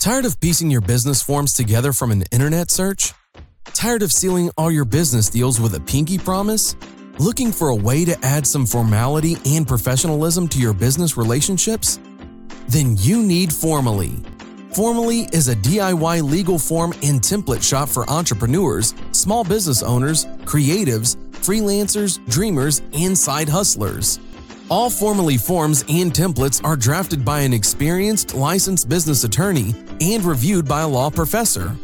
Tired of piecing your business forms together from an internet search? Tired of sealing all your business deals with a pinky promise? Looking for a way to add some formality and professionalism to your business relationships? Then you need Formally. Formally is a DIY legal form and template shop for entrepreneurs, small business owners, creatives, freelancers, dreamers, and side hustlers. All Formally forms and templates are drafted by an experienced licensed business attorney and reviewed by a law professor.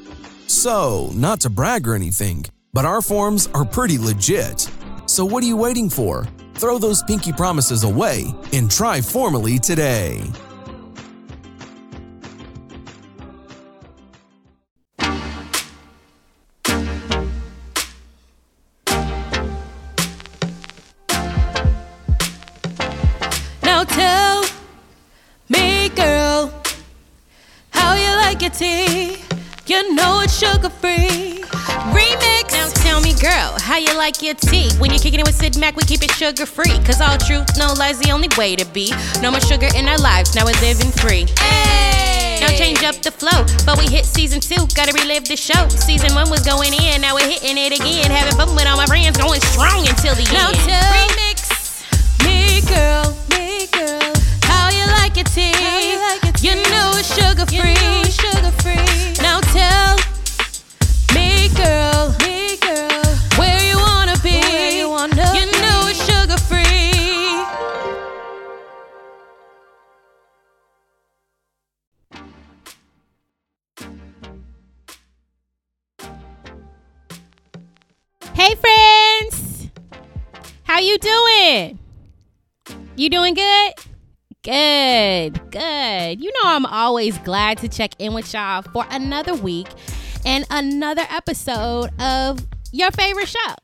So, not to brag or anything, but our forms are pretty legit. So, what are you waiting for? Throw those pinky promises away and try Formally today. You know it's sugar free. Remix. Now tell me, girl, how you like your tea. When you're kicking it with Syd Mac, we keep it sugar free. Cause all truth, no lies, the only way to be. No more sugar in our lives, now we're living free. Hey! Now change up the flow, but we hit season two, gotta relive the show. Season one was going in, now we're hitting it again. Having fun with all my friends, going strong until the Now end. tell Remix. Me girl, me girl, how you like your tea? you, know it's sugar free, sugar free. You doing? You doing good? Good, good. You know I'm always glad to check in with y'all for another week and another episode of your favorite show.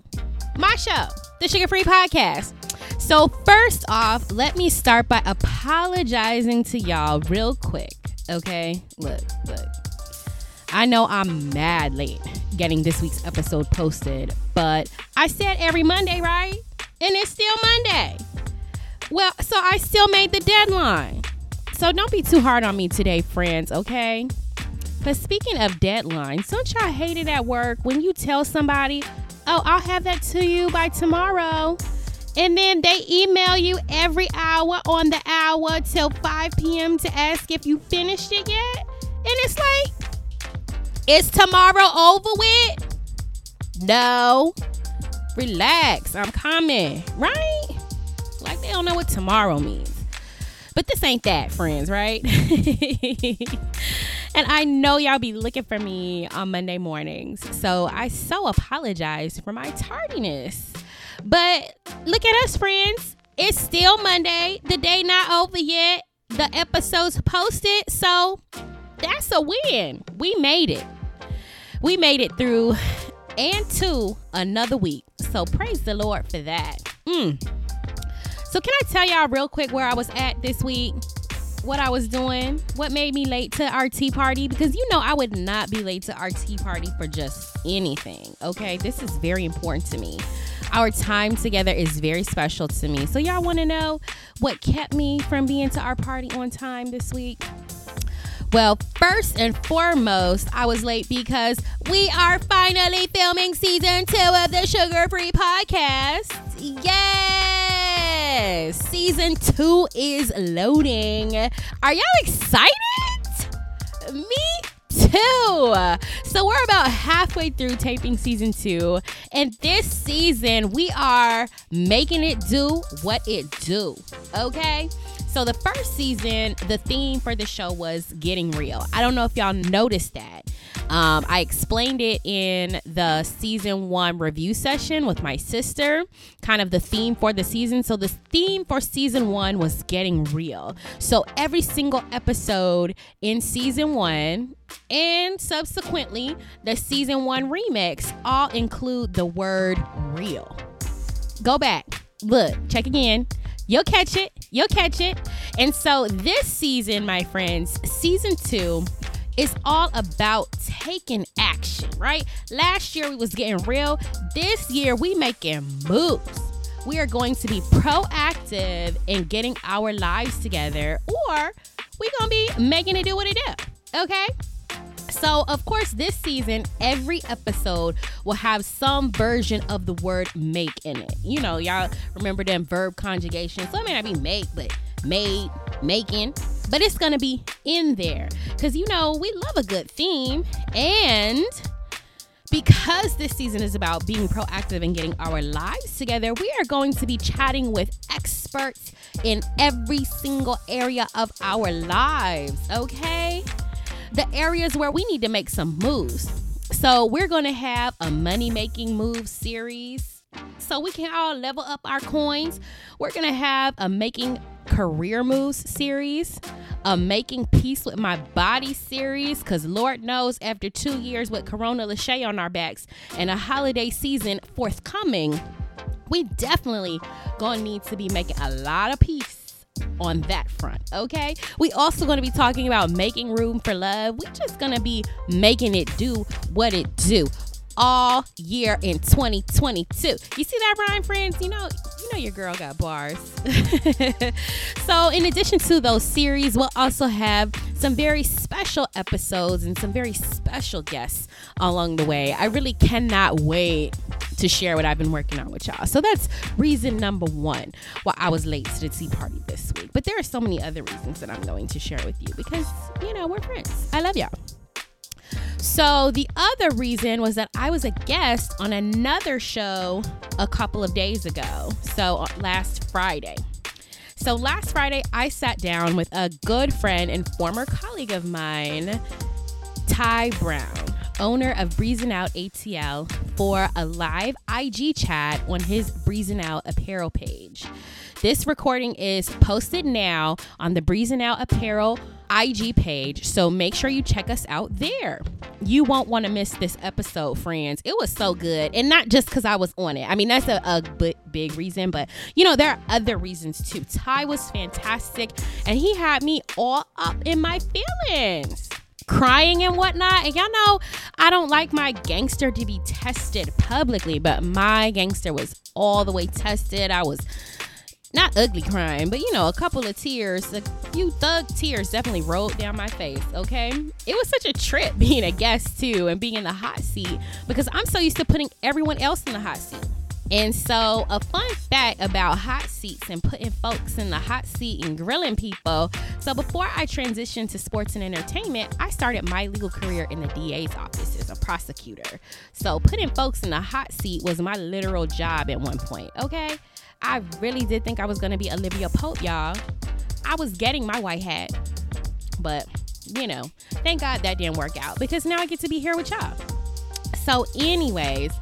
My show, the Sugar Free Podcast. So first off, let me start by apologizing to y'all real quick. Okay? Look, look. I know I'm mad late getting this week's episode posted, but I said every Monday, right? And it's still Monday. Well, so I still made the deadline. So don't be too hard on me today, friends, okay? But speaking of deadlines, don't y'all hate it at work when you tell somebody, oh, I'll have that to you by tomorrow? And then they email you every hour on the hour till 5 p.m. to ask if you finished it yet? And it's like, is tomorrow over with? No. Relax. I'm coming. Right? Like they don't know what tomorrow means. But this ain't that, friends, right? and I know y'all be looking for me on Monday mornings. So I so apologize for my tardiness. But look at us, friends. It's still Monday. The day not over yet. The episode's posted. So that's a win. We made it. We made it through and to another week. So praise the Lord for that. Mm. So can I tell y'all real quick where I was at this week? What I was doing? What made me late to our tea party? Because you know I would not be late to our tea party for just anything. Okay, this is very important to me. Our time together is very special to me. So y'all want to know what kept me from being to our party on time this week? Well, first and foremost, I was late because we are finally filming season two of the Sugar Free Podcast. Yes! Season two is loading. Are y'all excited? Me too. So we're about halfway through taping season two, and this season we are making it do what it do. Okay. So the first season, the theme for the show was getting real. I don't know if y'all noticed that. Um, I explained it in the season one review session with my sister, kind of the theme for the season. So, the theme for season one was getting real. So, every single episode in season one and subsequently the season one remix all include the word real. Go back, look, check again. You'll catch it. You'll catch it. And so, this season, my friends, season two is all about taking action, right? Last year we was getting real. This year we making moves. We are going to be proactive in getting our lives together, or we gonna be making it do what it do. Okay? So, of course, this season, every episode will have some version of the word make in it. You know, y'all remember them verb conjugations. So it may not be make, but made, making, but it's gonna be in there. Cause you know, we love a good theme. And because this season is about being proactive and getting our lives together, we are going to be chatting with experts in every single area of our lives, okay? The areas where we need to make some moves. So, we're going to have a money making move series so we can all level up our coins. We're going to have a making career moves series, a making peace with my body series, because Lord knows after two years with Corona Lachey on our backs and a holiday season forthcoming, we definitely gonna need to be making a lot of peace on that front okay? We also going to be talking about making room for love. We just going to be making it do what it do all year in 2022 you see that rhyme friends you know you know your girl got bars. so, in addition to those series, we'll also have some very special episodes and some very special guests along the way. I really cannot wait to share what I've been working on with y'all. So, that's reason number one why I was late to the tea party this week. But there are so many other reasons that I'm going to share with you because, you know, we're friends. I love y'all. So, the other reason was that I was a guest on another show a couple of days ago. So, uh, last Friday. So, last Friday, I sat down with a good friend and former colleague of mine, Ty Brown, owner of Breezing Out ATL, for a live IG chat on his Breezing Out apparel page. This recording is posted now on the Breezing Out Apparel IG page. So make sure you check us out there. You won't want to miss this episode, friends. It was so good. And not just because I was on it. I mean, that's a, a b- big reason, but you know, there are other reasons too. Ty was fantastic and he had me all up in my feelings crying and whatnot. And y'all know I don't like my gangster to be tested publicly, but my gangster was all the way tested. I was not ugly crying, but you know, a couple of tears, a few thug tears definitely rolled down my face, okay? It was such a trip being a guest too and being in the hot seat because I'm so used to putting everyone else in the hot seat. And so, a fun fact about hot seats and putting folks in the hot seat and grilling people. So, before I transitioned to sports and entertainment, I started my legal career in the DA's office as a prosecutor. So, putting folks in the hot seat was my literal job at one point, okay? I really did think I was gonna be Olivia Pope, y'all. I was getting my white hat, but you know, thank God that didn't work out because now I get to be here with y'all. So, anyways,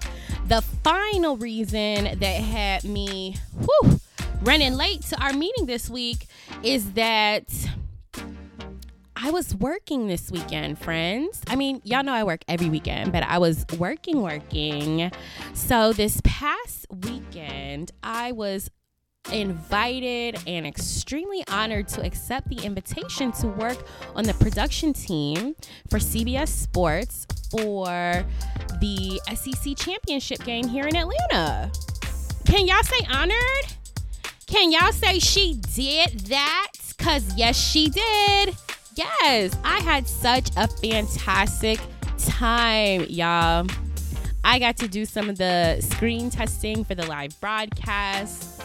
the final reason that had me whew, running late to our meeting this week is that I was working this weekend, friends. I mean, y'all know I work every weekend, but I was working, working. So this past weekend, I was invited and extremely honored to accept the invitation to work on the production team for CBS Sports for the SEC championship game here in Atlanta. Can y'all say honored? Can y'all say she did that? Because yes, she did. Yes, I had such a fantastic time, y'all. I got to do some of the screen testing for the live broadcast.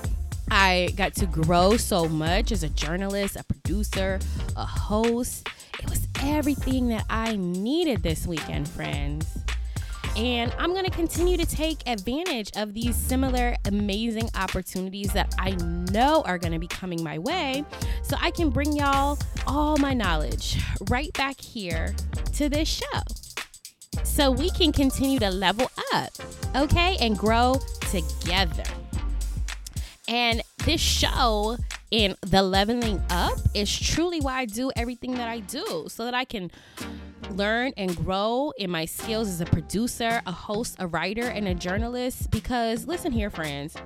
I got to grow so much as a journalist, a producer, a host. It was everything that I needed this weekend, friends. And I'm going to continue to take advantage of these similar amazing opportunities that I know are going to be coming my way so I can bring y'all all my knowledge right back here to this show. So we can continue to level up, okay, and grow together. And this show in the leveling up is truly why I do everything that I do so that I can learn and grow in my skills as a producer, a host, a writer, and a journalist. Because listen here, friends.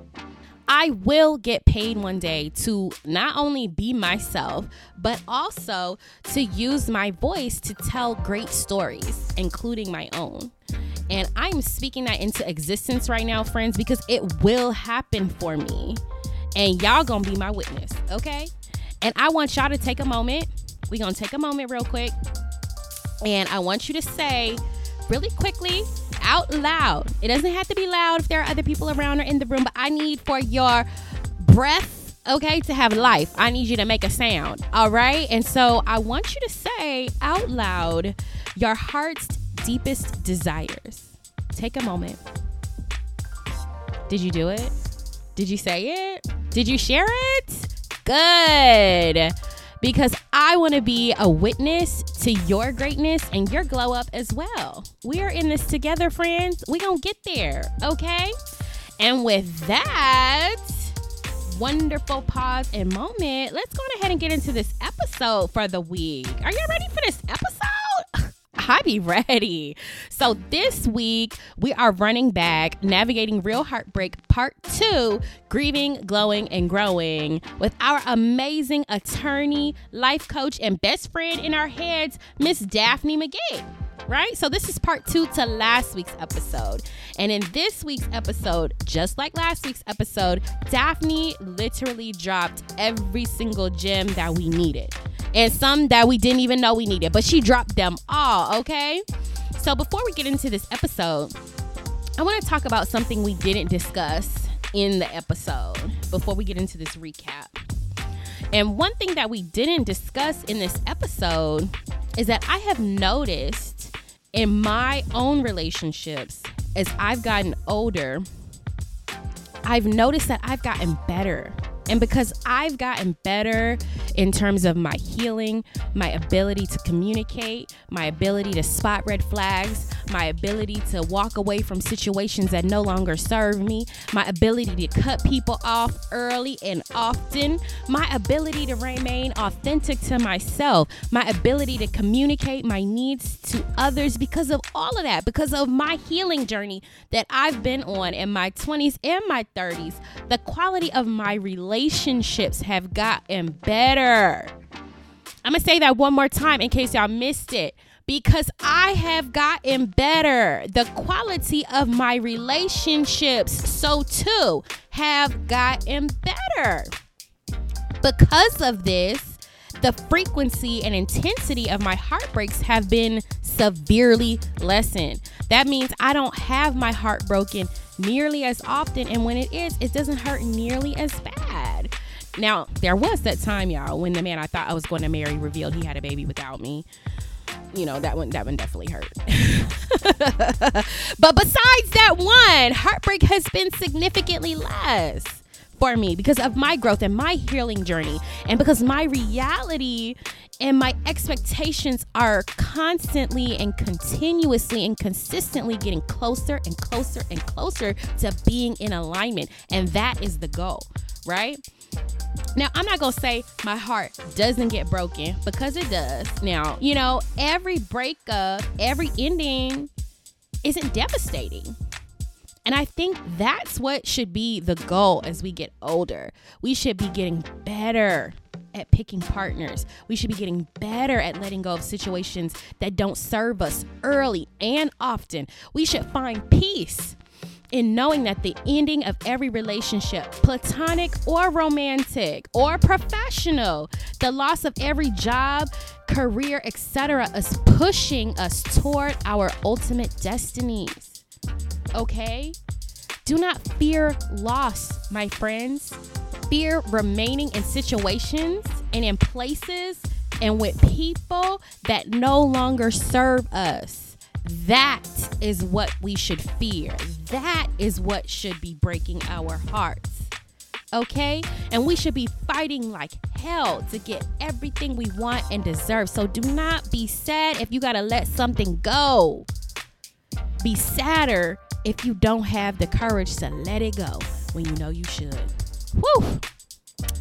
I will get paid one day to not only be myself, but also to use my voice to tell great stories, including my own. And I'm speaking that into existence right now, friends, because it will happen for me. And y'all gonna be my witness, okay? And I want y'all to take a moment. we gonna take a moment real quick And I want you to say really quickly out loud. It doesn't have to be loud if there are other people around or in the room, but I need for your breath, okay, to have life. I need you to make a sound, all right? And so I want you to say out loud your heart's deepest desires. Take a moment. Did you do it? Did you say it? Did you share it? Good. Because I want to be a witness to your greatness and your glow up as well. We are in this together, friends. we going to get there, okay? And with that, wonderful pause and moment, let's go ahead and get into this episode for the week. Are you ready for this episode? I be ready. So this week we are running back navigating real heartbreak part 2, grieving, glowing and growing with our amazing attorney, life coach and best friend in our heads, Miss Daphne McGee right? So this is part two to last week's episode. And in this week's episode, just like last week's episode, Daphne literally dropped every single gem that we needed and some that we didn't even know we needed, but she dropped them all, okay? So before we get into this episode, I want to talk about something we didn't discuss in the episode before we get into this recap. And one thing that we didn't discuss in this episode is that I have noticed in my own relationships as I've gotten older, I've noticed that I've gotten better. And because I've gotten better in terms of my healing, my ability to communicate, my ability to spot red flags, my ability to walk away from situations that no longer serve me, my ability to cut people off early and often, my ability to remain authentic to myself, my ability to communicate my needs to others because of all of that, because of my healing journey that I've been on in my 20s and my 30s, the quality of my relationships have gotten better. I'm going to say that one more time in case y'all missed it. Because I have gotten better. The quality of my relationships, so too, have gotten better. Because of this, the frequency and intensity of my heartbreaks have been severely lessened. That means I don't have my heart broken nearly as often. And when it is, it doesn't hurt nearly as bad. Now, there was that time, y'all, when the man I thought I was going to marry revealed he had a baby without me. You know, that one that one definitely hurt. but besides that one, heartbreak has been significantly less for me because of my growth and my healing journey and because my reality and my expectations are constantly and continuously and consistently getting closer and closer and closer to being in alignment. And that is the goal, right? Now, I'm not going to say my heart doesn't get broken because it does. Now, you know, every breakup, every ending isn't devastating. And I think that's what should be the goal as we get older. We should be getting better at picking partners. We should be getting better at letting go of situations that don't serve us early and often. We should find peace in knowing that the ending of every relationship, platonic or romantic or professional, the loss of every job, career, etc., is pushing us toward our ultimate destinies. Okay? Do not fear loss, my friends fear remaining in situations and in places and with people that no longer serve us. That is what we should fear. That is what should be breaking our hearts. Okay? And we should be fighting like hell to get everything we want and deserve. So do not be sad if you got to let something go. Be sadder if you don't have the courage to let it go when you know you should. Whew.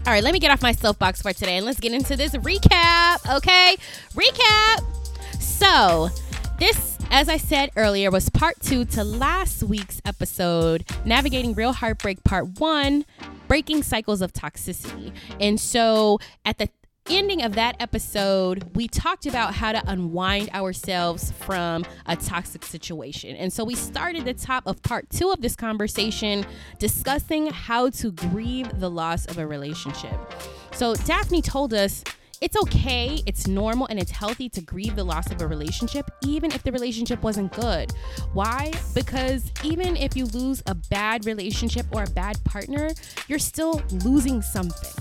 All right, let me get off my soapbox for today and let's get into this recap, okay? Recap. So, this, as I said earlier, was part two to last week's episode, Navigating Real Heartbreak Part One, Breaking Cycles of Toxicity. And so, at the ending of that episode, we talked about how to unwind ourselves from a toxic situation. And so we started the top of part two of this conversation discussing how to grieve the loss of a relationship. So Daphne told us it's okay, it's normal, and it's healthy to grieve the loss of a relationship, even if the relationship wasn't good. Why? Because even if you lose a bad relationship or a bad partner, you're still losing something.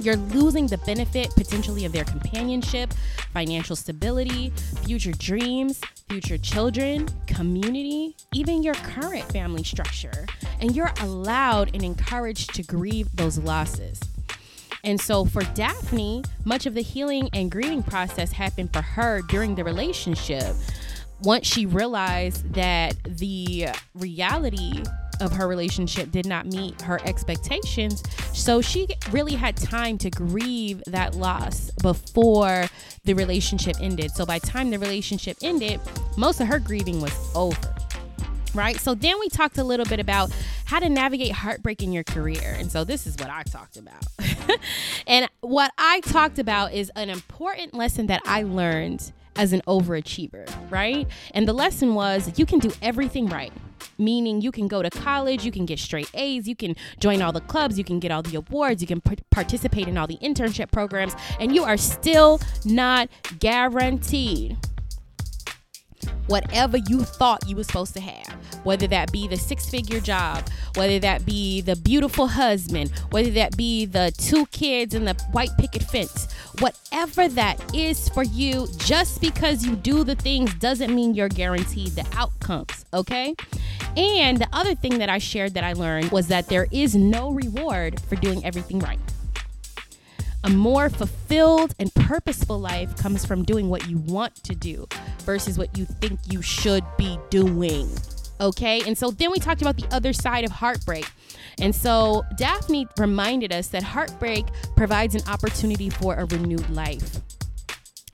You're losing the benefit potentially of their companionship, financial stability, future dreams, future children, community, even your current family structure. And you're allowed and encouraged to grieve those losses. And so for Daphne, much of the healing and grieving process happened for her during the relationship. Once she realized that the reality of her relationship did not meet her expectations. So she really had time to grieve that loss before the relationship ended. So by time the relationship ended, most of her grieving was over. Right? So then we talked a little bit about how to navigate heartbreak in your career. And so this is what I talked about. and what I talked about is an important lesson that I learned as an overachiever, right? And the lesson was you can do everything right meaning you can go to college, you can get straight A's, you can join all the clubs, you can get all the awards, you can p- participate in all the internship programs, and you are still not guaranteed whatever you thought you were supposed to have, whether that be the six figure job, whether that be the beautiful husband, whether that be the two kids and the white picket fence, whatever that is for you, just because you do the things doesn't mean you're guaranteed the outcomes, okay? And the other thing that I shared that I learned was that there is no reward for doing everything right. A more fulfilled and purposeful life comes from doing what you want to do versus what you think you should be doing. Okay, and so then we talked about the other side of heartbreak. And so Daphne reminded us that heartbreak provides an opportunity for a renewed life.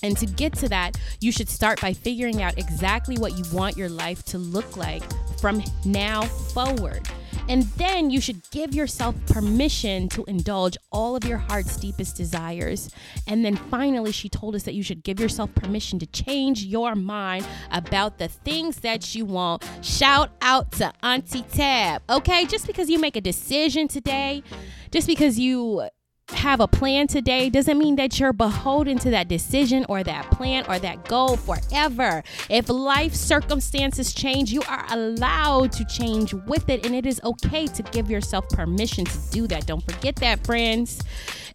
And to get to that, you should start by figuring out exactly what you want your life to look like from now forward. And then you should give yourself permission to indulge all of your heart's deepest desires. And then finally, she told us that you should give yourself permission to change your mind about the things that you want. Shout out to Auntie Tab. Okay, just because you make a decision today, just because you have a plan today doesn't mean that you're beholden to that decision or that plan or that goal forever. If life circumstances change, you are allowed to change with it, and it is okay to give yourself permission to do that. Don't forget that, friends.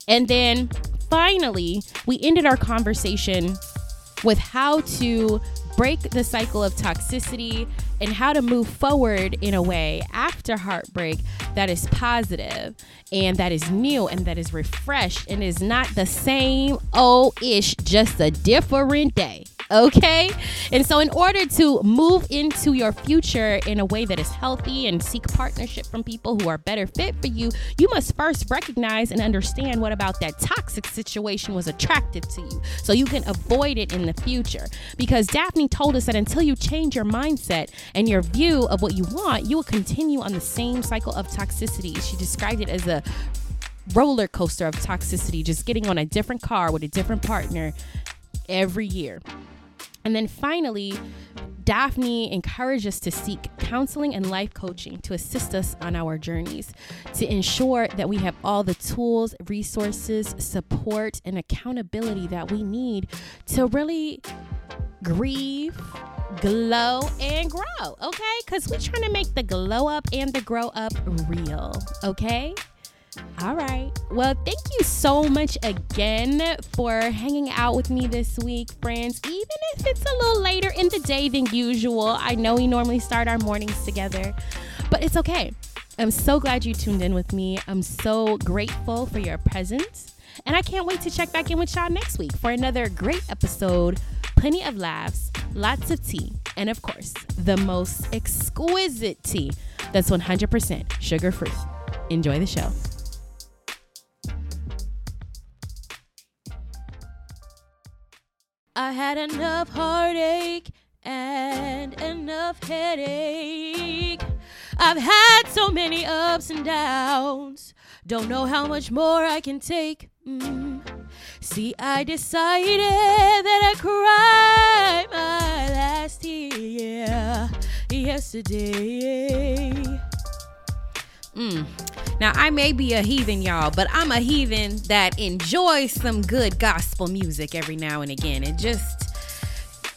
And then finally, we ended our conversation with how to break the cycle of toxicity and how to move forward in a way after heartbreak that is positive and that is new and that is refreshed and is not the same old ish, just a different day. Okay? And so, in order to move into your future in a way that is healthy and seek partnership from people who are better fit for you, you must first recognize and understand what about that toxic situation was attractive to you so you can avoid it in the future. Because Daphne told us that until you change your mindset and your view of what you want, you will continue on the same cycle of toxicity. She described it as a roller coaster of toxicity, just getting on a different car with a different partner every year. And then finally, Daphne encouraged us to seek counseling and life coaching to assist us on our journeys, to ensure that we have all the tools, resources, support, and accountability that we need to really grieve, glow, and grow, okay? Because we're trying to make the glow up and the grow up real, okay? All right. Well, thank you so much again for hanging out with me this week, friends. Even if it's a little later in the day than usual, I know we normally start our mornings together, but it's okay. I'm so glad you tuned in with me. I'm so grateful for your presence. And I can't wait to check back in with y'all next week for another great episode. Plenty of laughs, lots of tea, and of course, the most exquisite tea that's 100% sugar free. Enjoy the show. I had enough heartache and enough headache. I've had so many ups and downs. Don't know how much more I can take. Mm. See, I decided that I cried my last tear yesterday. Mm. Now, I may be a heathen, y'all, but I'm a heathen that enjoys some good gospel music every now and again. It just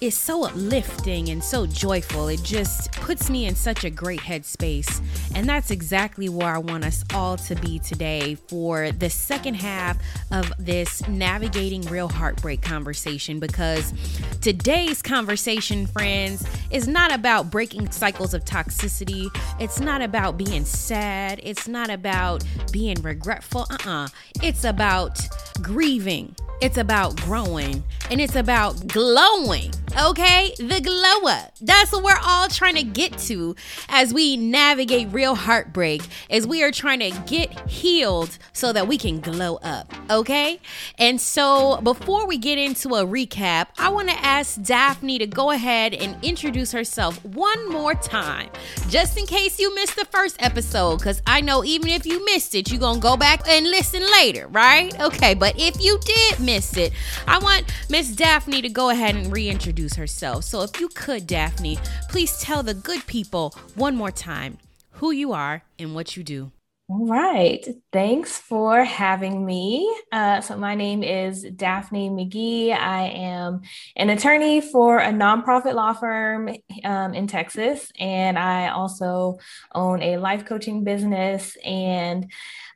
is so uplifting and so joyful. It just puts me in such a great headspace. And that's exactly where I want us all to be today for the second half of this navigating real heartbreak conversation. Because today's conversation, friends, is not about breaking cycles of toxicity. It's not about being sad. It's not about being regretful. Uh uh-uh. uh. It's about grieving it's about growing and it's about glowing. Okay? The glow up. That's what we're all trying to get to as we navigate real heartbreak, as we are trying to get healed so that we can glow up. Okay? And so before we get into a recap, I want to ask Daphne to go ahead and introduce herself one more time, just in case you missed the first episode, because I know even if you missed it, you're going to go back and listen later, right? Okay, but if you did miss missed it. I want Miss Daphne to go ahead and reintroduce herself. So if you could, Daphne, please tell the good people one more time who you are and what you do. All right. Thanks for having me. Uh, so, my name is Daphne McGee. I am an attorney for a nonprofit law firm um, in Texas, and I also own a life coaching business. And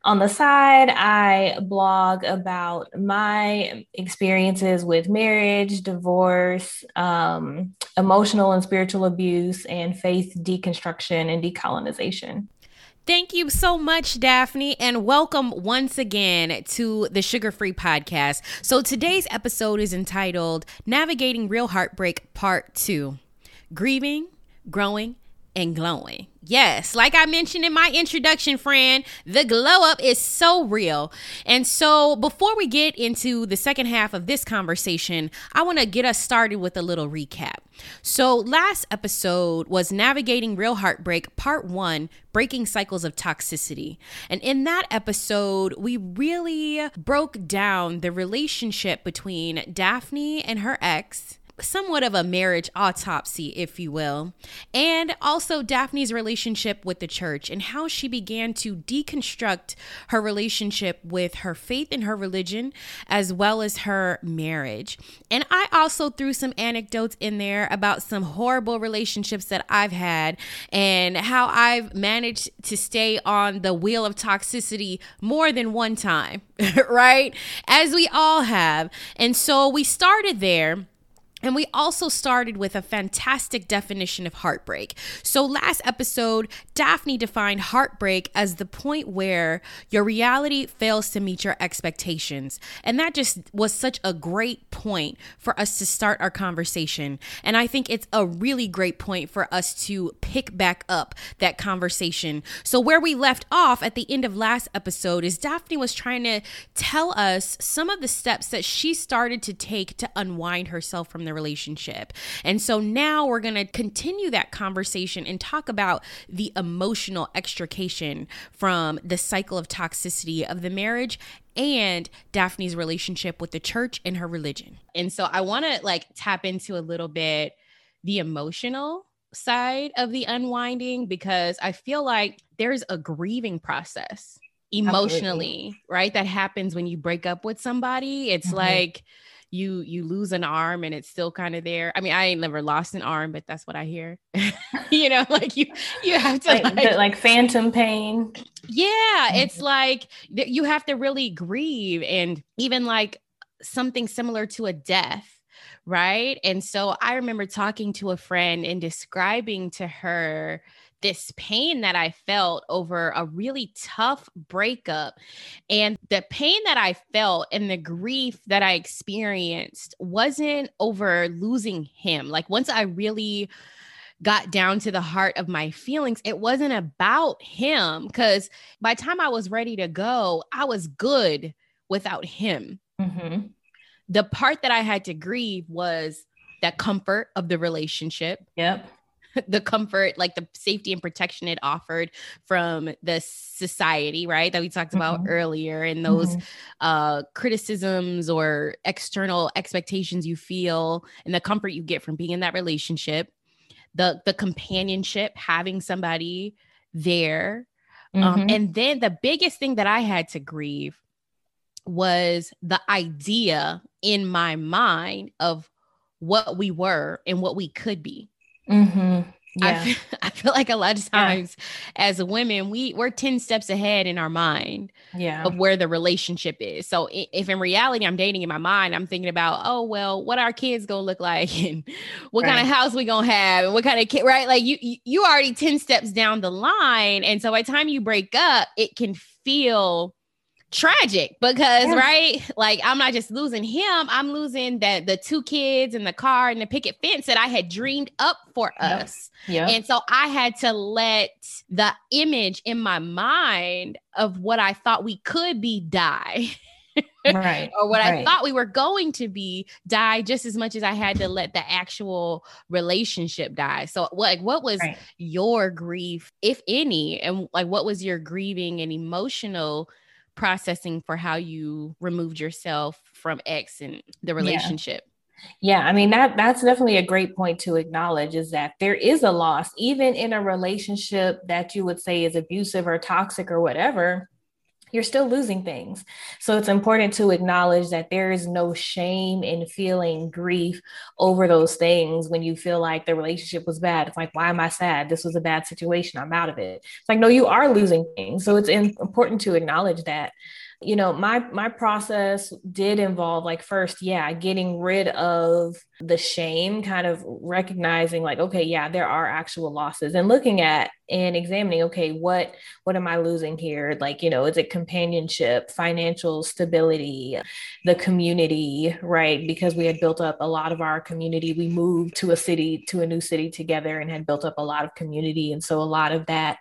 on the side, I blog about my experiences with marriage, divorce, um, emotional and spiritual abuse, and faith deconstruction and decolonization. Thank you so much, Daphne, and welcome once again to the Sugar Free Podcast. So, today's episode is entitled Navigating Real Heartbreak Part 2 Grieving, Growing, and Glowing. Yes, like I mentioned in my introduction, friend, the glow up is so real. And so, before we get into the second half of this conversation, I want to get us started with a little recap. So, last episode was Navigating Real Heartbreak, Part One Breaking Cycles of Toxicity. And in that episode, we really broke down the relationship between Daphne and her ex somewhat of a marriage autopsy, if you will, and also Daphne's relationship with the church and how she began to deconstruct her relationship with her faith and her religion as well as her marriage. And I also threw some anecdotes in there about some horrible relationships that I've had and how I've managed to stay on the wheel of toxicity more than one time, right? As we all have. And so we started there and we also started with a fantastic definition of heartbreak. So, last episode, Daphne defined heartbreak as the point where your reality fails to meet your expectations. And that just was such a great point for us to start our conversation. And I think it's a really great point for us to pick back up that conversation. So, where we left off at the end of last episode is Daphne was trying to tell us some of the steps that she started to take to unwind herself from the relationship. And so now we're going to continue that conversation and talk about the emotional extrication from the cycle of toxicity of the marriage and Daphne's relationship with the church and her religion. And so I want to like tap into a little bit the emotional side of the unwinding because I feel like there's a grieving process emotionally, Absolutely. right? That happens when you break up with somebody. It's mm-hmm. like you you lose an arm and it's still kind of there. I mean, I ain't never lost an arm, but that's what I hear. you know, like you you have to like, like, the, like phantom pain. Yeah, mm-hmm. it's like you have to really grieve and even like something similar to a death right? And so I remember talking to a friend and describing to her this pain that I felt over a really tough breakup. And the pain that I felt and the grief that I experienced wasn't over losing him. Like once I really got down to the heart of my feelings, it wasn't about him because by the time I was ready to go, I was good without him. Mm-hmm. The part that I had to grieve was that comfort of the relationship. Yep. the comfort, like the safety and protection it offered from the society, right? That we talked about mm-hmm. earlier, and those mm-hmm. uh, criticisms or external expectations you feel, and the comfort you get from being in that relationship, the the companionship, having somebody there Um, mm-hmm. Um, and then the biggest thing that I had to grieve was the idea in my mind of what we were and what we could be. Mm-hmm. Yeah. I, feel, I feel like a lot of times yeah. as women, we we're 10 steps ahead in our mind yeah. of where the relationship is. So if in reality I'm dating in my mind, I'm thinking about, oh, well, what our kids gonna look like and what right. kind of house we gonna have and what kind of kid, right? Like you, you already 10 steps down the line. And so by the time you break up, it can feel tragic because yeah. right like i'm not just losing him i'm losing that the two kids and the car and the picket fence that i had dreamed up for yep. us yeah and so i had to let the image in my mind of what i thought we could be die right or what right. i thought we were going to be die just as much as i had to let the actual relationship die so like what was right. your grief if any and like what was your grieving and emotional processing for how you removed yourself from X and the relationship. Yeah. Yeah, I mean that that's definitely a great point to acknowledge is that there is a loss even in a relationship that you would say is abusive or toxic or whatever you're still losing things. So it's important to acknowledge that there is no shame in feeling grief over those things when you feel like the relationship was bad. It's like, why am I sad? This was a bad situation. I'm out of it. It's like, no, you are losing things. So it's important to acknowledge that you know my my process did involve like first yeah getting rid of the shame kind of recognizing like okay yeah there are actual losses and looking at and examining okay what what am i losing here? Like you know is it companionship financial stability the community right? Because we had built up a lot of our community. We moved to a city to a new city together and had built up a lot of community and so a lot of that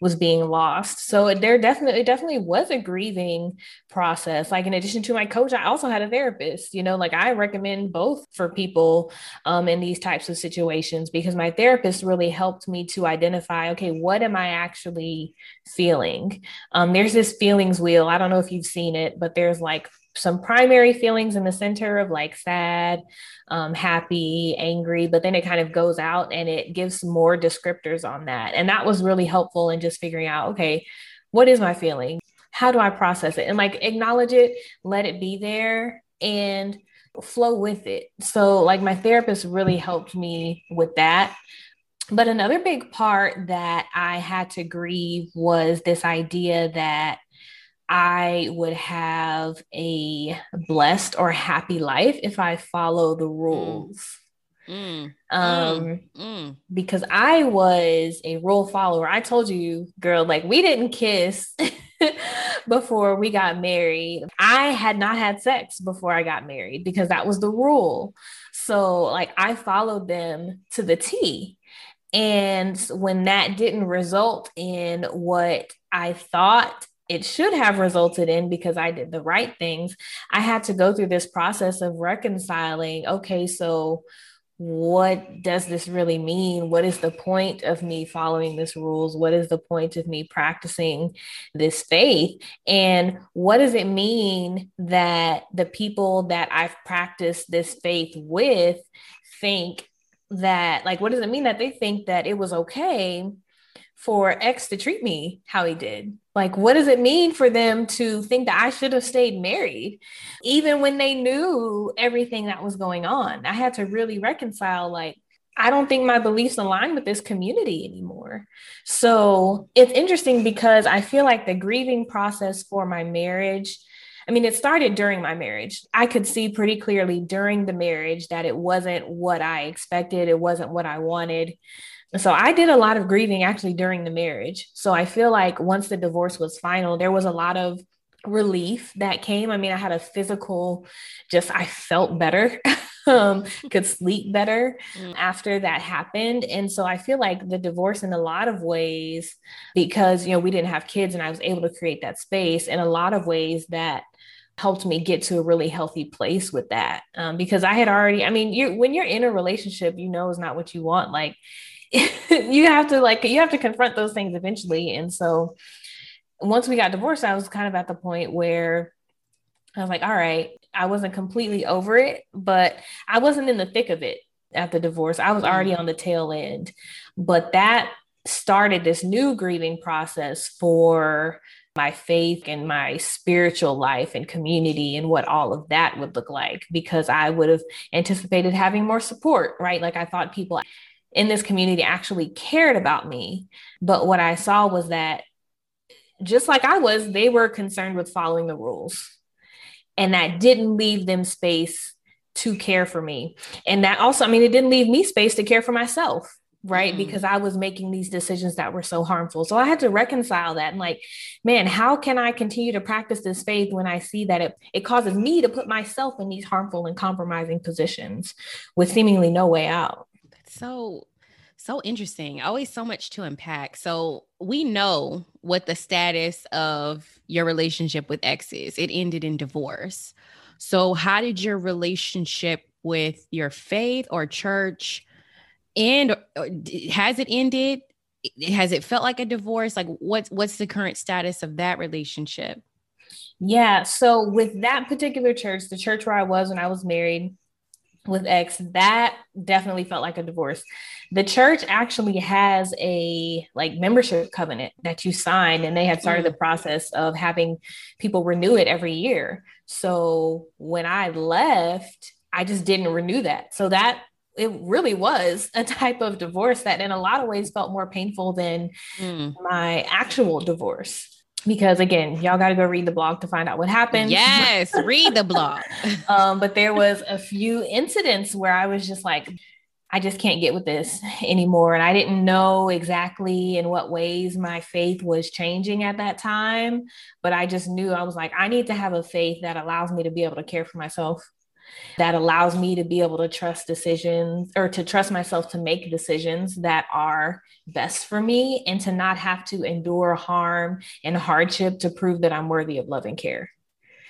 was being lost. So there definitely definitely was a grieving process like in addition to my coach i also had a therapist you know like i recommend both for people um, in these types of situations because my therapist really helped me to identify okay, what am I actually feeling? Um, there's this feelings wheel. I don't know if you've seen it, but there's like some primary feelings in the center of like sad, um, happy, angry, but then it kind of goes out and it gives more descriptors on that. And that was really helpful in just figuring out, okay, what is my feeling? How do I process it? And like acknowledge it, let it be there, and flow with it. So, like, my therapist really helped me with that. But another big part that I had to grieve was this idea that I would have a blessed or happy life if I follow the rules. Mm. Um, mm. Mm. because I was a rule follower. I told you, girl, like we didn't kiss before we got married. I had not had sex before I got married because that was the rule. So, like, I followed them to the T. And when that didn't result in what I thought it should have resulted in because I did the right things, I had to go through this process of reconciling okay, so what does this really mean? What is the point of me following this rules? What is the point of me practicing this faith? And what does it mean that the people that I've practiced this faith with think that like what does it mean that they think that it was okay for X to treat me how he did? Like, what does it mean for them to think that I should have stayed married, even when they knew everything that was going on? I had to really reconcile, like, I don't think my beliefs align with this community anymore. So it's interesting because I feel like the grieving process for my marriage I mean, it started during my marriage. I could see pretty clearly during the marriage that it wasn't what I expected, it wasn't what I wanted. So I did a lot of grieving actually during the marriage. So I feel like once the divorce was final, there was a lot of relief that came. I mean, I had a physical, just I felt better, um, could sleep better mm. after that happened. And so I feel like the divorce, in a lot of ways, because you know we didn't have kids, and I was able to create that space. In a lot of ways, that helped me get to a really healthy place with that um, because I had already. I mean, you when you're in a relationship, you know, it's not what you want. Like you have to like you have to confront those things eventually, and so once we got divorced, I was kind of at the point where I was like, all right, I wasn't completely over it, but I wasn't in the thick of it at the divorce. I was already mm. on the tail end. But that started this new grieving process for my faith and my spiritual life and community and what all of that would look like because I would have anticipated having more support, right? Like I thought people in this community actually cared about me. But what I saw was that just like I was, they were concerned with following the rules. And that didn't leave them space to care for me. And that also, I mean, it didn't leave me space to care for myself right mm-hmm. because i was making these decisions that were so harmful so i had to reconcile that and like man how can i continue to practice this faith when i see that it, it causes me to put myself in these harmful and compromising positions with seemingly no way out so so interesting always so much to unpack so we know what the status of your relationship with x is it ended in divorce so how did your relationship with your faith or church and uh, has it ended? Has it felt like a divorce? Like what's what's the current status of that relationship? Yeah, so with that particular church, the church where I was when I was married with X, that definitely felt like a divorce. The church actually has a like membership covenant that you sign, and they had started mm. the process of having people renew it every year. So when I left, I just didn't renew that. So that it really was a type of divorce that in a lot of ways felt more painful than mm. my actual divorce because again y'all got to go read the blog to find out what happened. Yes read the blog. Um, but there was a few incidents where i was just like i just can't get with this anymore. And i didn't know exactly in what ways my faith was changing at that time but i just knew i was like i need to have a faith that allows me to be able to care for myself that allows me to be able to trust decisions or to trust myself to make decisions that are best for me and to not have to endure harm and hardship to prove that I'm worthy of love and care.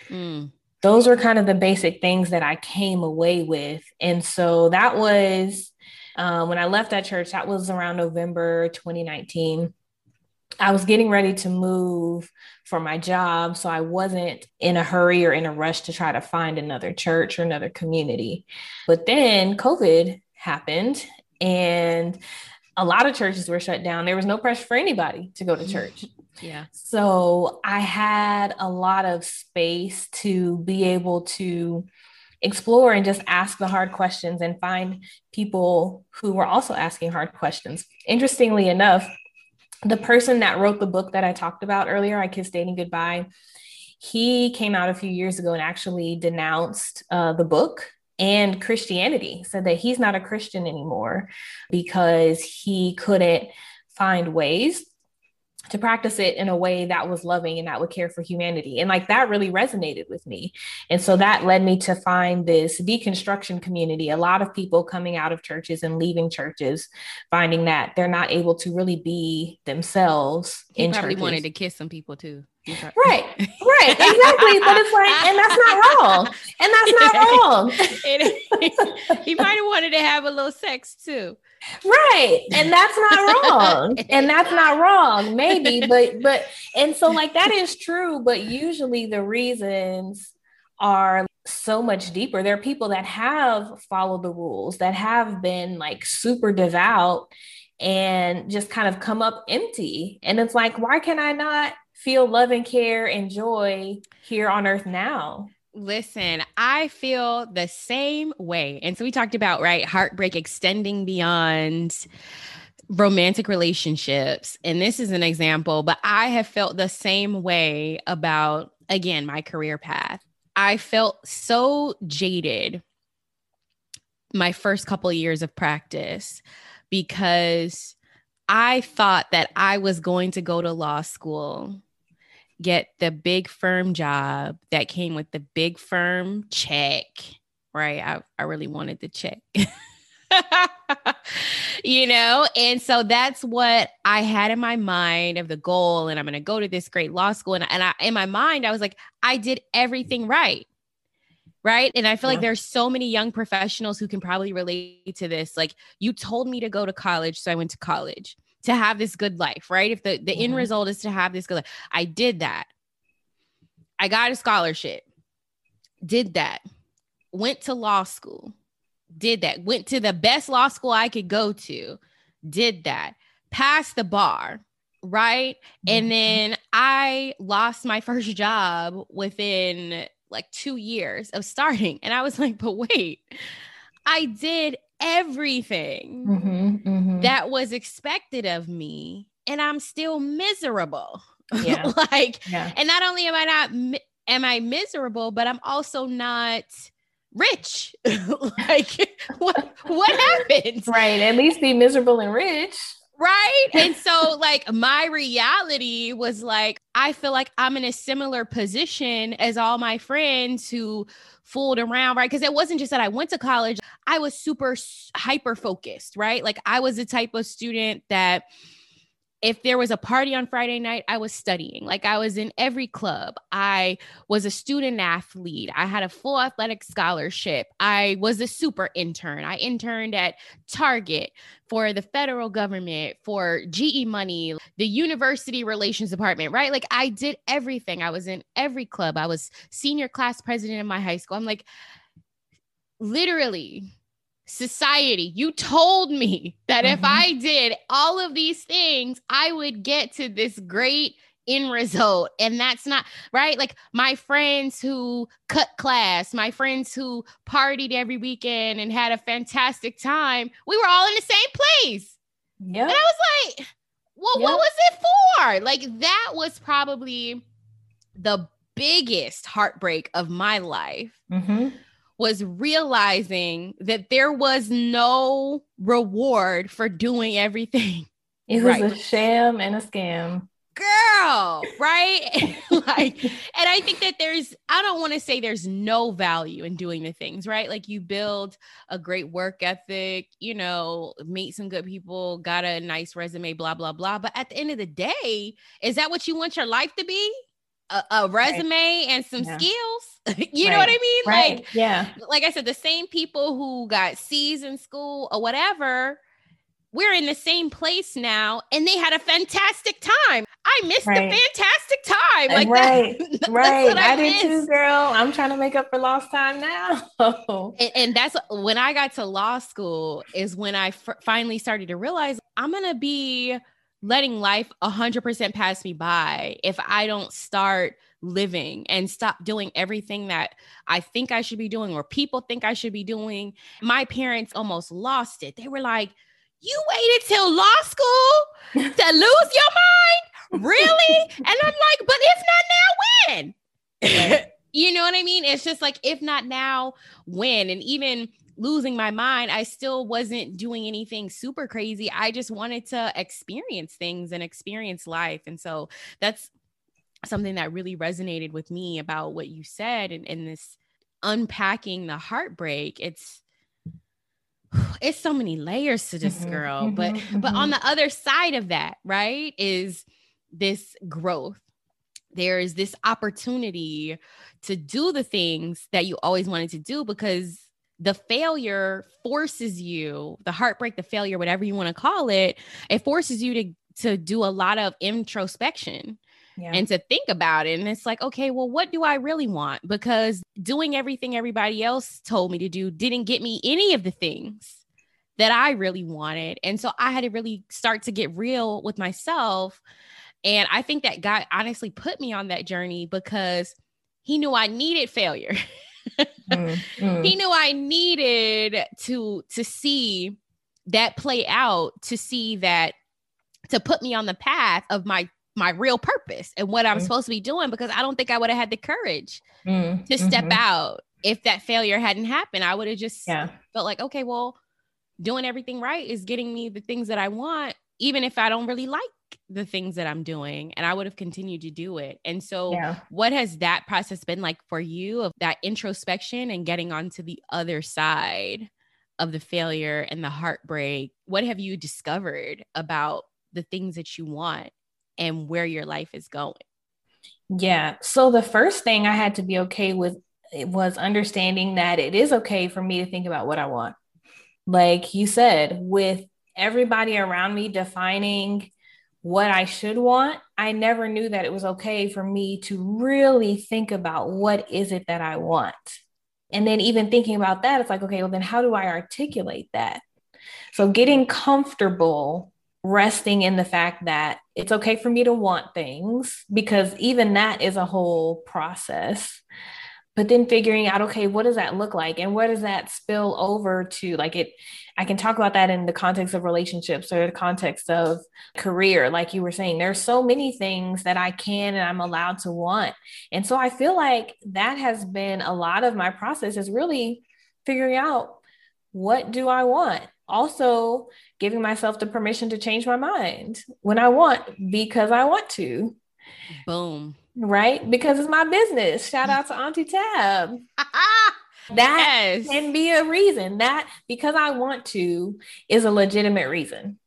Mm. Those were kind of the basic things that I came away with. And so that was um, when I left that church, that was around November 2019. I was getting ready to move for my job. So I wasn't in a hurry or in a rush to try to find another church or another community. But then COVID happened and a lot of churches were shut down. There was no pressure for anybody to go to mm-hmm. church. Yeah. So I had a lot of space to be able to explore and just ask the hard questions and find people who were also asking hard questions. Interestingly enough, the person that wrote the book that I talked about earlier, I Kissed Dating Goodbye, he came out a few years ago and actually denounced uh, the book and Christianity, said that he's not a Christian anymore because he couldn't find ways to practice it in a way that was loving and that would care for humanity. And like that really resonated with me. And so that led me to find this deconstruction community. A lot of people coming out of churches and leaving churches, finding that they're not able to really be themselves. He in probably churches. wanted to kiss some people too. Right, right, exactly. but it's like, and that's not wrong. And that's not wrong. he might have wanted to have a little sex too. Right. And that's not wrong. and that's not wrong, maybe, but, but, and so like that is true, but usually the reasons are so much deeper. There are people that have followed the rules, that have been like super devout and just kind of come up empty. And it's like, why can I not feel love and care and joy here on earth now? Listen, I feel the same way. And so we talked about, right, heartbreak extending beyond romantic relationships. And this is an example, but I have felt the same way about, again, my career path. I felt so jaded my first couple of years of practice because I thought that I was going to go to law school get the big firm job that came with the big firm check, right? I, I really wanted the check. you know, and so that's what I had in my mind of the goal. And I'm going to go to this great law school. And, and I, in my mind, I was like, I did everything right. Right. And I feel yeah. like there's so many young professionals who can probably relate to this. Like, you told me to go to college, so I went to college to have this good life, right? If the, the mm-hmm. end result is to have this good life, I did that. I got a scholarship, did that, went to law school, did that, went to the best law school I could go to, did that, passed the bar, right? Mm-hmm. And then I lost my first job within like two years of starting. And I was like, but wait, I did everything mm-hmm, mm-hmm. that was expected of me, and I'm still miserable. Yeah. like, yeah. and not only am I not am I miserable, but I'm also not rich. like, what what happened? Right. At least be miserable and rich. Right. And so, like, my reality was like, I feel like I'm in a similar position as all my friends who fooled around, right? Because it wasn't just that I went to college, I was super hyper focused, right? Like, I was the type of student that if there was a party on Friday night, I was studying. Like I was in every club. I was a student athlete. I had a full athletic scholarship. I was a super intern. I interned at Target for the federal government, for GE Money, the university relations department, right? Like I did everything. I was in every club. I was senior class president in my high school. I'm like, literally society, you told me that mm-hmm. if I did all of these things, I would get to this great end result. And that's not right. Like my friends who cut class, my friends who partied every weekend and had a fantastic time, we were all in the same place. Yeah. And I was like, well, yep. what was it for? Like that was probably the biggest heartbreak of my life. Mm-hmm was realizing that there was no reward for doing everything. It was right. a sham and a scam. Girl, right? like, and I think that there's, I don't want to say there's no value in doing the things, right? Like, you build a great work ethic, you know, meet some good people, got a nice resume, blah, blah, blah. But at the end of the day, is that what you want your life to be? A, a resume right. and some yeah. skills. you right. know what I mean? Right. Like, yeah. Like I said, the same people who got C's in school or whatever, we're in the same place now, and they had a fantastic time. I missed right. the fantastic time. Like right, that, right. I, I did too, girl. I'm trying to make up for lost time now. and, and, that's when I got to law school. Is when I f- finally started to realize I'm gonna be letting life 100% pass me by if I don't start living and stop doing everything that I think I should be doing or people think I should be doing. My parents almost lost it. They were like, You waited till law school to lose your mind? Really? and I'm like, But if not now, when? you know what I mean? It's just like, if not now, when? And even losing my mind, I still wasn't doing anything super crazy. I just wanted to experience things and experience life. And so that's something that really resonated with me about what you said and, and this unpacking the heartbreak. It's it's so many layers to this mm-hmm, girl. Mm-hmm, but mm-hmm. but on mm-hmm. the other side of that, right, is this growth. There is this opportunity to do the things that you always wanted to do because the failure forces you, the heartbreak, the failure, whatever you want to call it, it forces you to to do a lot of introspection. Yeah. and to think about it. And it's like, okay, well, what do I really want? Because doing everything everybody else told me to do didn't get me any of the things that I really wanted. And so I had to really start to get real with myself. And I think that God honestly put me on that journey because he knew I needed failure. mm, mm. He knew I needed to to see that play out, to see that to put me on the path of my my real purpose and what I'm mm. supposed to be doing because I don't think I would have had the courage mm, to step mm-hmm. out if that failure hadn't happened. I would have just yeah. felt like, okay, well, doing everything right is getting me the things that I want, even if I don't really like the things that I'm doing and I would have continued to do it. And so yeah. what has that process been like for you of that introspection and getting onto the other side of the failure and the heartbreak? What have you discovered about the things that you want and where your life is going? Yeah. So the first thing I had to be okay with was understanding that it is okay for me to think about what I want. Like you said, with everybody around me defining what I should want, I never knew that it was okay for me to really think about what is it that I want. And then even thinking about that, it's like, okay, well, then how do I articulate that? So getting comfortable resting in the fact that it's okay for me to want things because even that is a whole process but then figuring out okay what does that look like and where does that spill over to like it i can talk about that in the context of relationships or the context of career like you were saying there's so many things that i can and i'm allowed to want and so i feel like that has been a lot of my process is really figuring out what do i want also giving myself the permission to change my mind when I want because I want to. Boom. Right? Because it's my business. Shout out to Auntie Tab. that yes. can be a reason. That because I want to is a legitimate reason.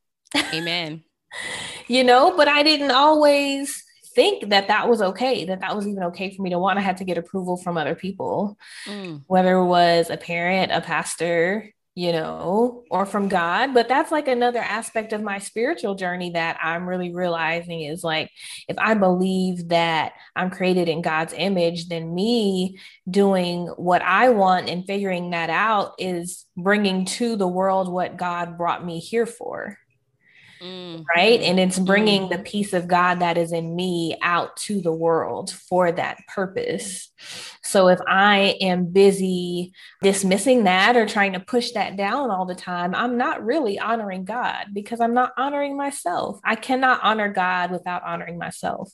Amen. you know, but I didn't always think that that was okay, that that was even okay for me to want. I had to get approval from other people, mm. whether it was a parent, a pastor, you know, or from God. But that's like another aspect of my spiritual journey that I'm really realizing is like, if I believe that I'm created in God's image, then me doing what I want and figuring that out is bringing to the world what God brought me here for. Mm. Right. And it's bringing mm. the peace of God that is in me out to the world for that purpose. So if I am busy dismissing that or trying to push that down all the time, I'm not really honoring God because I'm not honoring myself. I cannot honor God without honoring myself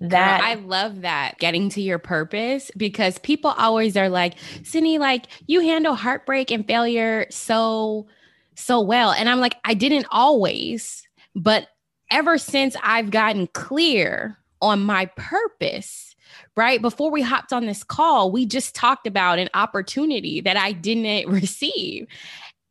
that Girl, I love that getting to your purpose because people always are like, Cindy, like you handle heartbreak and failure so so well. And I'm like, I didn't always, but ever since I've gotten clear on my purpose, right? Before we hopped on this call, we just talked about an opportunity that I didn't receive.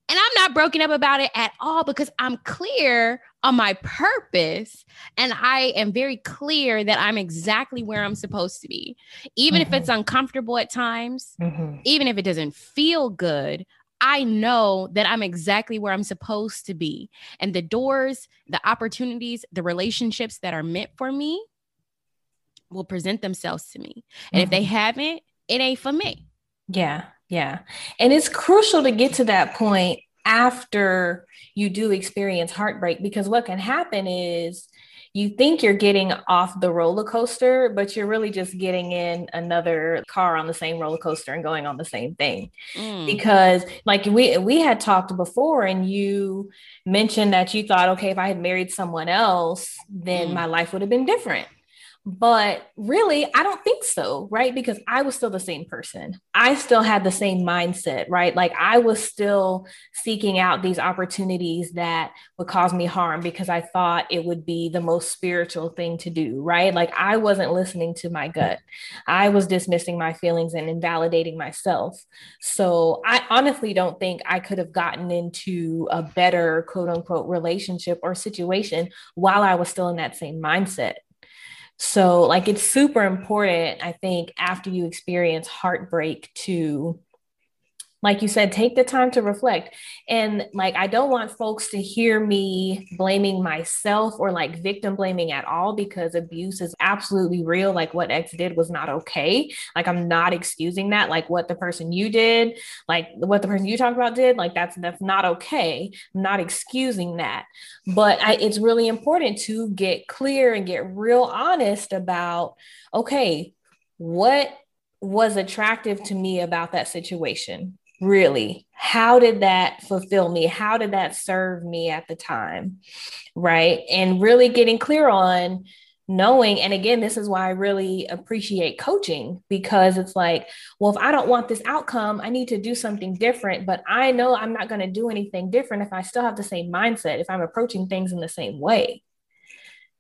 And I'm not broken up about it at all because I'm clear on my purpose and I am very clear that I'm exactly where I'm supposed to be. Even mm-hmm. if it's uncomfortable at times, mm-hmm. even if it doesn't feel good, I know that I'm exactly where I'm supposed to be. And the doors, the opportunities, the relationships that are meant for me will present themselves to me. And mm-hmm. if they mm-hmm. haven't, it ain't for me. Yeah. Yeah. And it's crucial to get to that point after you do experience heartbreak because what can happen is you think you're getting off the roller coaster, but you're really just getting in another car on the same roller coaster and going on the same thing. Mm. Because like we we had talked before and you mentioned that you thought, okay, if I had married someone else, then mm. my life would have been different. But really, I don't think so, right? Because I was still the same person. I still had the same mindset, right? Like I was still seeking out these opportunities that would cause me harm because I thought it would be the most spiritual thing to do, right? Like I wasn't listening to my gut. I was dismissing my feelings and invalidating myself. So I honestly don't think I could have gotten into a better quote unquote relationship or situation while I was still in that same mindset. So, like, it's super important, I think, after you experience heartbreak to like you said, take the time to reflect. And like, I don't want folks to hear me blaming myself or like victim blaming at all because abuse is absolutely real. Like, what X did was not okay. Like, I'm not excusing that. Like, what the person you did, like what the person you talked about did, like, that's that's not okay. I'm not excusing that. But I, it's really important to get clear and get real honest about, okay, what was attractive to me about that situation really? How did that fulfill me? How did that serve me at the time? Right? And really getting clear on knowing and again this is why i really appreciate coaching because it's like well if i don't want this outcome i need to do something different but i know i'm not going to do anything different if i still have the same mindset if i'm approaching things in the same way.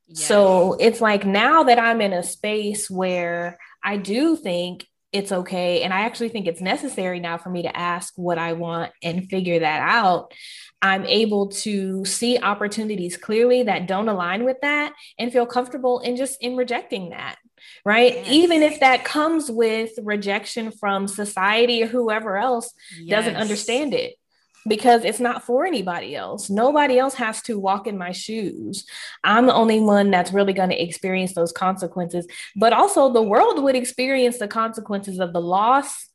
Yes. so it's like now that i'm in a space where i do think it's okay. And I actually think it's necessary now for me to ask what I want and figure that out. I'm able to see opportunities clearly that don't align with that and feel comfortable in just in rejecting that. Right. Yes. Even if that comes with rejection from society or whoever else yes. doesn't understand it because it's not for anybody else. Nobody else has to walk in my shoes. I'm the only one that's really going to experience those consequences. But also, the world would experience the consequences of the loss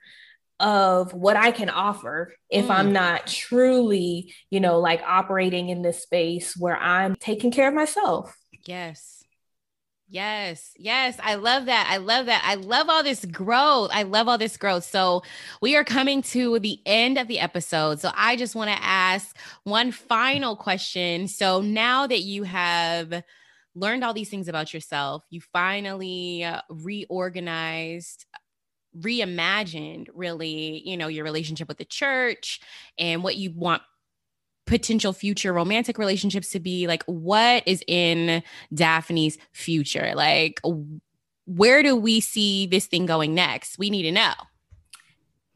of what I can offer if mm. I'm not truly, you know, like operating in this space where I'm taking care of myself. Yes. Yes, yes, I love that. I love that. I love all this growth. I love all this growth. So, we are coming to the end of the episode. So, I just want to ask one final question. So, now that you have learned all these things about yourself, you finally uh, reorganized reimagined really you know your relationship with the church and what you want potential future romantic relationships to be like what is in daphne's future? Like where do we see this thing going next? We need to know.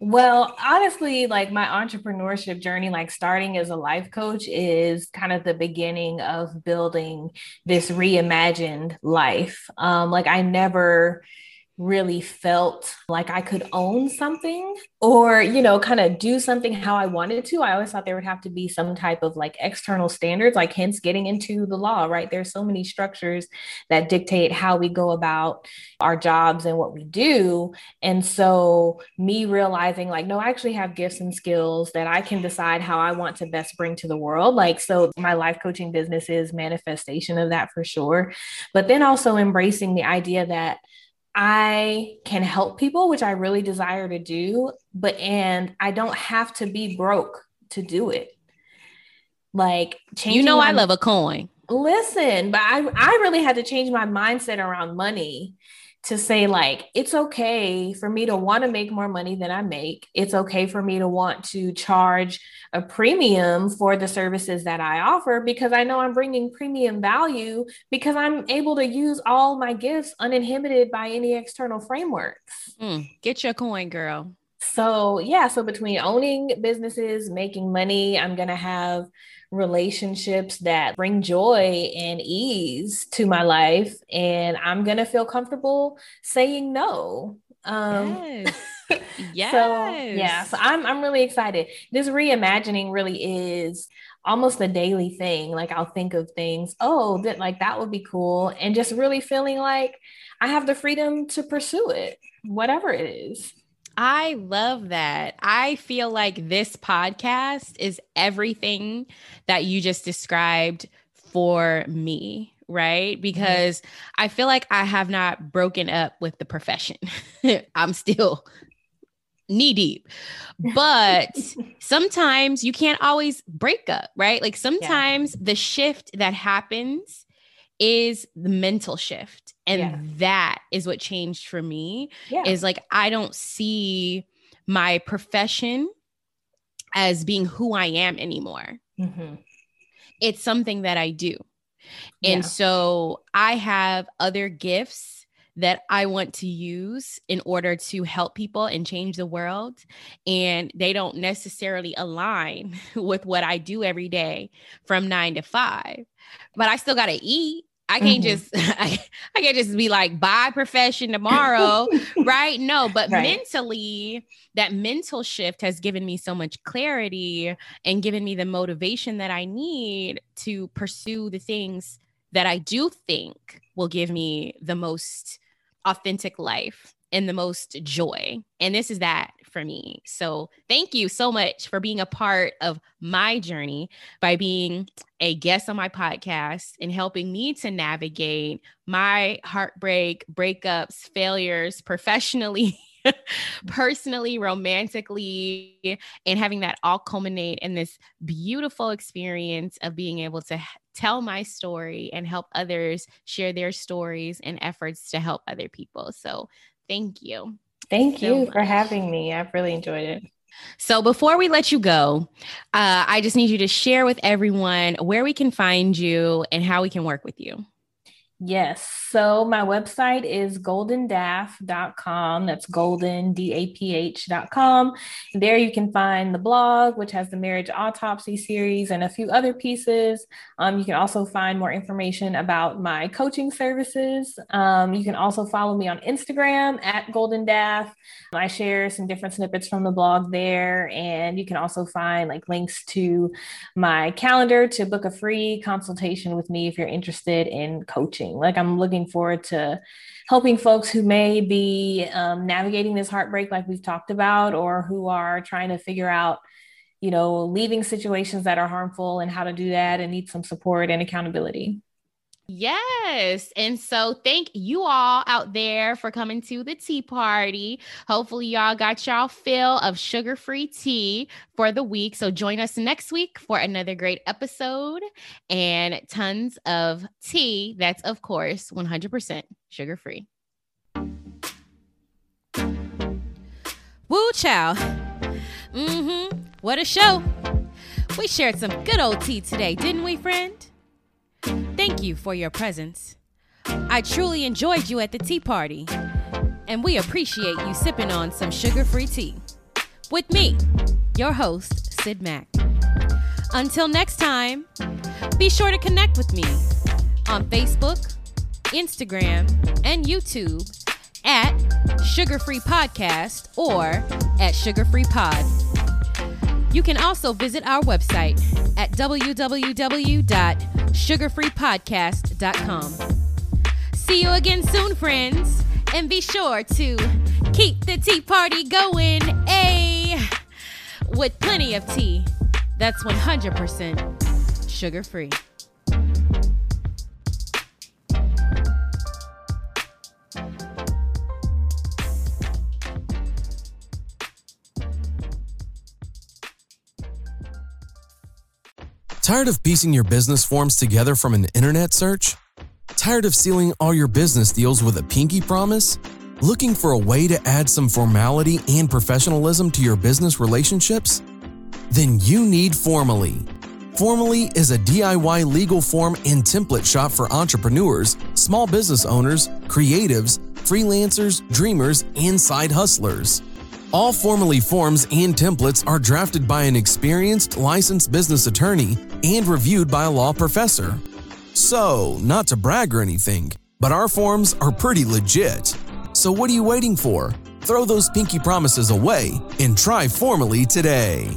Well, honestly, like my entrepreneurship journey, like starting as a life coach, is kind of the beginning of building this reimagined life. Um, like I never really felt like I could own something or, you know, kind of do something how I wanted to. I always thought there would have to be some type of like external standards, like hence getting into the law, right? There's so many structures that dictate how we go about our jobs and what we do. And so, me realizing, like, no, I actually have gifts and skills that I can decide how I want to best bring to the world. Like, so my life coaching business is manifestation of that for sure. But then also embracing the idea that I can help people, which I really desire to do, but and I don't have to be broke to do it. Like You know my, I love a coin. Listen, but I I really had to change my mindset around money to say like it's okay for me to want to make more money than I make. It's okay for me to want to charge a premium for the services that I offer because I know I'm bringing premium value because I'm able to use all my gifts uninhibited by any external frameworks. Mm, get your coin, girl. So, yeah, so between owning businesses, making money, I'm going to have relationships that bring joy and ease to my life and i'm going to feel comfortable saying no um yes. yes. so yeah so i'm i'm really excited this reimagining really is almost a daily thing like i'll think of things oh that like that would be cool and just really feeling like i have the freedom to pursue it whatever it is I love that. I feel like this podcast is everything that you just described for me, right? Mm-hmm. Because mm-hmm. I feel like I have not broken up with the profession. I'm still knee deep. But sometimes you can't always break up, right? Like sometimes yeah. the shift that happens is the mental shift. And yeah. that is what changed for me. Yeah. Is like I don't see my profession as being who I am anymore. Mm-hmm. It's something that I do. And yeah. so I have other gifts that I want to use in order to help people and change the world. And they don't necessarily align with what I do every day from nine to five. But I still got to eat. I can't mm-hmm. just I, I can't just be like bye profession tomorrow, right? No, but right. mentally, that mental shift has given me so much clarity and given me the motivation that I need to pursue the things that I do think will give me the most authentic life and the most joy. And this is that for me. So thank you so much for being a part of my journey by being a guest on my podcast and helping me to navigate my heartbreak, breakups, failures professionally. personally, romantically, and having that all culminate in this beautiful experience of being able to tell my story and help others share their stories and efforts to help other people. So, thank you. Thank you so for having me. I've really enjoyed it. So, before we let you go, uh, I just need you to share with everyone where we can find you and how we can work with you. Yes. So my website is goldendaph.com. That's golden, D A P H.com. There you can find the blog, which has the marriage autopsy series and a few other pieces. Um, you can also find more information about my coaching services. Um, you can also follow me on Instagram at goldendaph. I share some different snippets from the blog there. And you can also find like links to my calendar to book a free consultation with me if you're interested in coaching coaching. Like I'm looking forward to helping folks who may be um, navigating this heartbreak, like we've talked about, or who are trying to figure out, you know, leaving situations that are harmful and how to do that and need some support and accountability. Yes. And so thank you all out there for coming to the tea party. Hopefully, y'all got y'all fill of sugar free tea for the week. So join us next week for another great episode and tons of tea that's, of course, 100% sugar free. Woo chow. Mm hmm. What a show. We shared some good old tea today, didn't we, friend? Thank you for your presence. I truly enjoyed you at the tea party, and we appreciate you sipping on some sugar free tea. With me, your host, Syd Mack. Until next time, be sure to connect with me on Facebook, Instagram, and YouTube at Sugar Free Podcast or at Sugar Free Pod. You can also visit our website at www.sugarfreepodcast.com. See you again soon, friends, and be sure to keep the tea party going, a with plenty of tea that's 100% sugar free. Tired of piecing your business forms together from an internet search? Tired of sealing all your business deals with a pinky promise? Looking for a way to add some formality and professionalism to your business relationships? Then you need Formally. Formally is a DIY legal form and template shop for entrepreneurs, small business owners, creatives, freelancers, dreamers, and side hustlers. All Formally forms and templates are drafted by an experienced licensed business attorney and reviewed by a law professor. So, not to brag or anything, but our forms are pretty legit. So, what are you waiting for? Throw those pinky promises away and try Formally today.